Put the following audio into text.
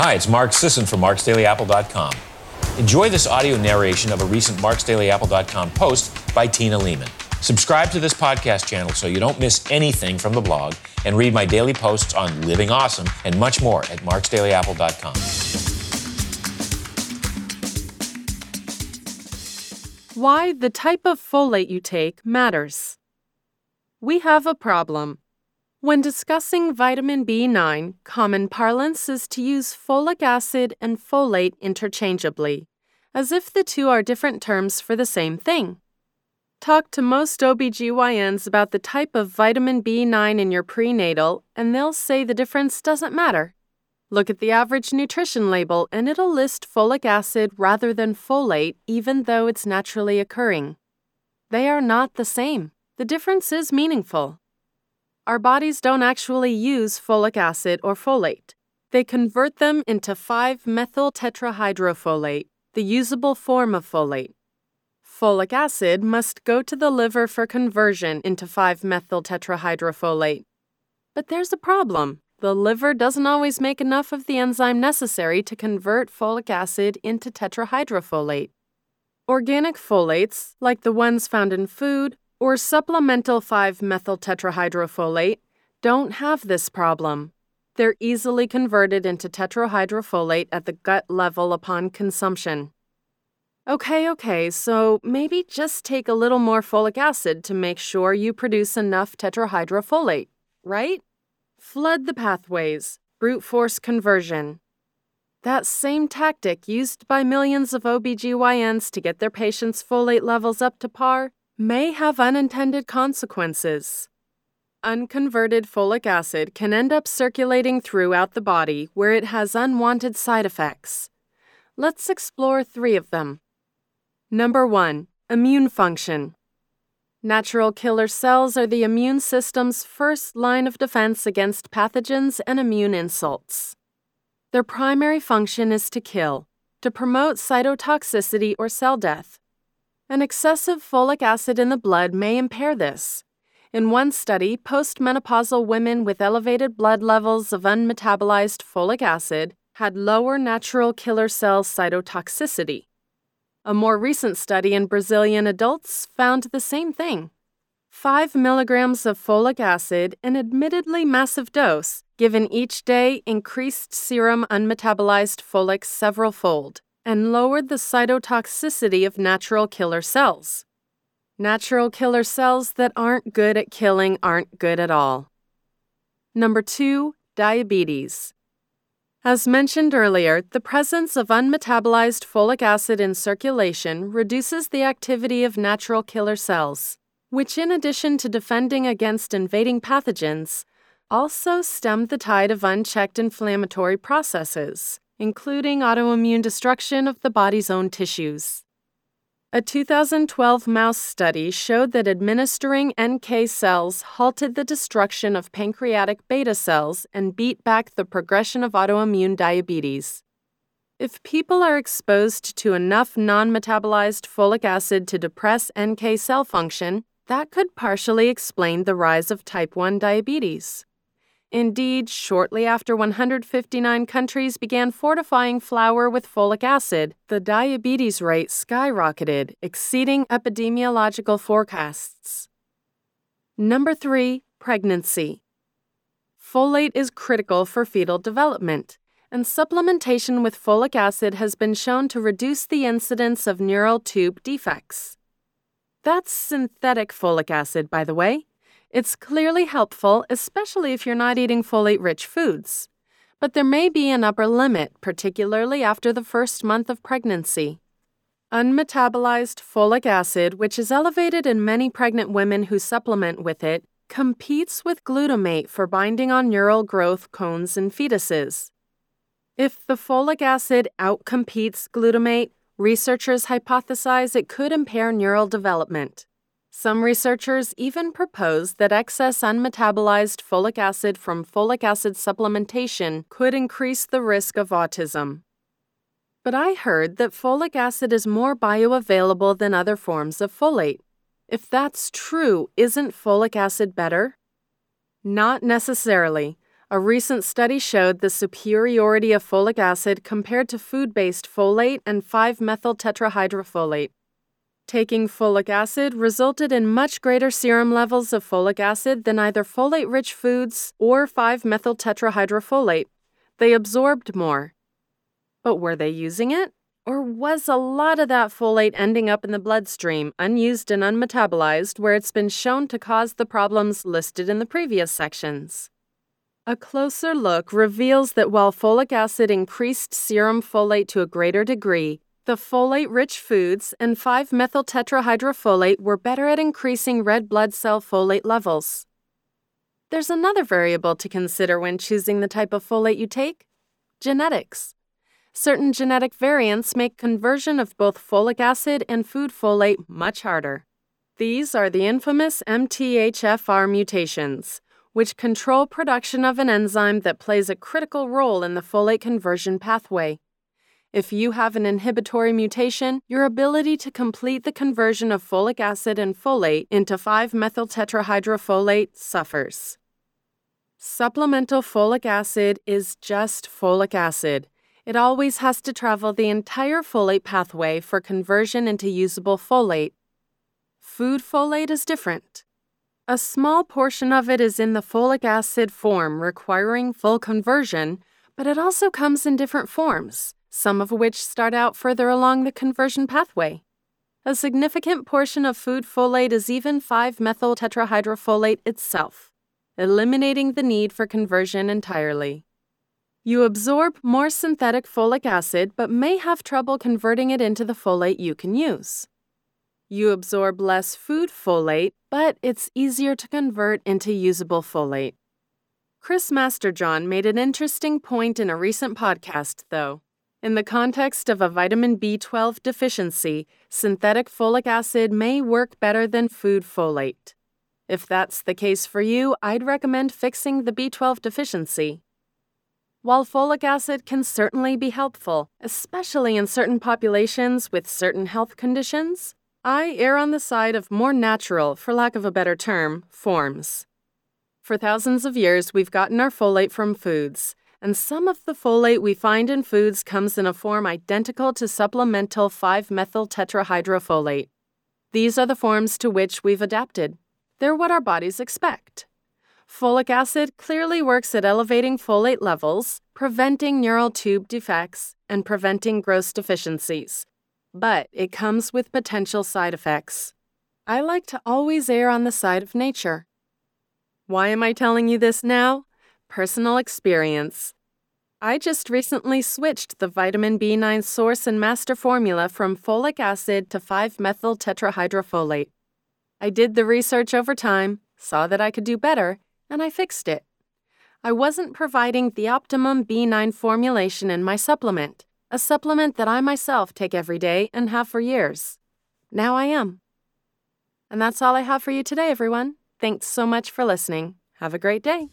Hi, it's Mark Sisson from marksdailyapple.com. Enjoy this audio narration of a recent marksdailyapple.com post by Tina Leaman. Subscribe to this podcast channel so you don't miss anything from the blog and read my daily posts on living awesome and much more at marksdailyapple.com. Why the type of folate you take matters. We have a problem. When discussing vitamin B9, common parlance is to use folic acid and folate interchangeably, as if the two are different terms for the same thing. Talk to most OBGYNs about the type of vitamin B9 in your prenatal, and they'll say the difference doesn't matter. Look at the average nutrition label, and it'll list folic acid rather than folate, even though it's naturally occurring. They are not the same. The difference is meaningful. Our bodies don't actually use folic acid or folate. They convert them into 5 methyl tetrahydrofolate, the usable form of folate. Folic acid must go to the liver for conversion into 5 methyl tetrahydrofolate. But there's a problem. The liver doesn't always make enough of the enzyme necessary to convert folic acid into tetrahydrofolate. Organic folates, like the ones found in food, or supplemental 5 methyl tetrahydrofolate, don't have this problem. They're easily converted into tetrahydrofolate at the gut level upon consumption. Okay, okay, so maybe just take a little more folic acid to make sure you produce enough tetrahydrofolate, right? Flood the pathways, brute force conversion. That same tactic used by millions of OBGYNs to get their patients' folate levels up to par may have unintended consequences. Unconverted folic acid can end up circulating throughout the body where it has unwanted side effects. Let's explore three of them. Number 1. Immune function. Natural killer cells are the immune system's first line of defense against pathogens and immune insults. Their primary function is to kill, to promote cytotoxicity or cell death. An excessive folic acid in the blood may impair this. In one study, postmenopausal women with elevated blood levels of unmetabolized folic acid had lower natural killer cell cytotoxicity. A more recent study in Brazilian adults found the same thing. 5 milligrams of folic acid, an admittedly massive dose, given each day increased serum unmetabolized folic several fold and lowered the cytotoxicity of natural killer cells. Natural killer cells that aren't good at killing aren't good at all. Number 2. Diabetes. As mentioned earlier, the presence of unmetabolized folic acid in circulation reduces the activity of natural killer cells, which, in addition to defending against invading pathogens, also stem the tide of unchecked inflammatory processes, including autoimmune destruction of the body's own tissues. A 2012 mouse study showed that administering NK cells halted the destruction of pancreatic beta cells and beat back the progression of autoimmune diabetes. If people are exposed to enough non metabolized folic acid to depress NK cell function, that could partially explain the rise of type 1 diabetes. Indeed, shortly after 159 countries began fortifying flour with folic acid, the diabetes rate skyrocketed, exceeding epidemiological forecasts. Number 3. Pregnancy. Folate is critical for fetal development, and supplementation with folic acid has been shown to reduce the incidence of neural tube defects. That's synthetic folic acid, by the way. It's clearly helpful, especially if you're not eating folate rich foods. But there may be an upper limit, particularly after the first month of pregnancy. Unmetabolized folic acid, which is elevated in many pregnant women who supplement with it, competes with glutamate for binding on neural growth cones in fetuses. If the folic acid outcompetes glutamate, researchers hypothesize it could impair neural development. Some researchers even propose that excess unmetabolized folic acid from folic acid supplementation could increase the risk of autism. But I heard that folic acid is more bioavailable than other forms of folate. If that's true, isn't folic acid better? Not necessarily. A recent study showed the superiority of folic acid compared to food based folate and 5 methyl tetrahydrofolate. Taking folic acid resulted in much greater serum levels of folic acid than either folate rich foods or 5 methyl tetrahydrofolate. They absorbed more. But were they using it? Or was a lot of that folate ending up in the bloodstream, unused and unmetabolized, where it's been shown to cause the problems listed in the previous sections? A closer look reveals that while folic acid increased serum folate to a greater degree, the folate rich foods and 5 methyl tetrahydrofolate were better at increasing red blood cell folate levels. There's another variable to consider when choosing the type of folate you take genetics. Certain genetic variants make conversion of both folic acid and food folate much harder. These are the infamous MTHFR mutations, which control production of an enzyme that plays a critical role in the folate conversion pathway. If you have an inhibitory mutation, your ability to complete the conversion of folic acid and folate into 5 methyl tetrahydrofolate suffers. Supplemental folic acid is just folic acid. It always has to travel the entire folate pathway for conversion into usable folate. Food folate is different. A small portion of it is in the folic acid form, requiring full conversion, but it also comes in different forms some of which start out further along the conversion pathway. A significant portion of food folate is even 5 methyl tetrahydrofolate itself, eliminating the need for conversion entirely. You absorb more synthetic folic acid but may have trouble converting it into the folate you can use. You absorb less food folate, but it's easier to convert into usable folate. Chris Masterjohn made an interesting point in a recent podcast, though. In the context of a vitamin B12 deficiency, synthetic folic acid may work better than food folate. If that's the case for you, I'd recommend fixing the B12 deficiency. While folic acid can certainly be helpful, especially in certain populations with certain health conditions, I err on the side of more natural, for lack of a better term, forms. For thousands of years, we've gotten our folate from foods, and some of the folate we find in foods comes in a form identical to supplemental 5 methyl tetrahydrofolate. These are the forms to which we've adapted. They're what our bodies expect. Folic acid clearly works at elevating folate levels, preventing neural tube defects, and preventing gross deficiencies. But it comes with potential side effects. I like to always err on the side of nature. Why am I telling you this now? Personal experience. I just recently switched the vitamin B9 source and master formula from folic acid to 5 methyl tetrahydrofolate. I did the research over time, saw that I could do better, and I fixed it. I wasn't providing the optimum B9 formulation in my supplement, a supplement that I myself take every day and have for years. Now I am. And that's all I have for you today, everyone. Thanks so much for listening. Have a great day.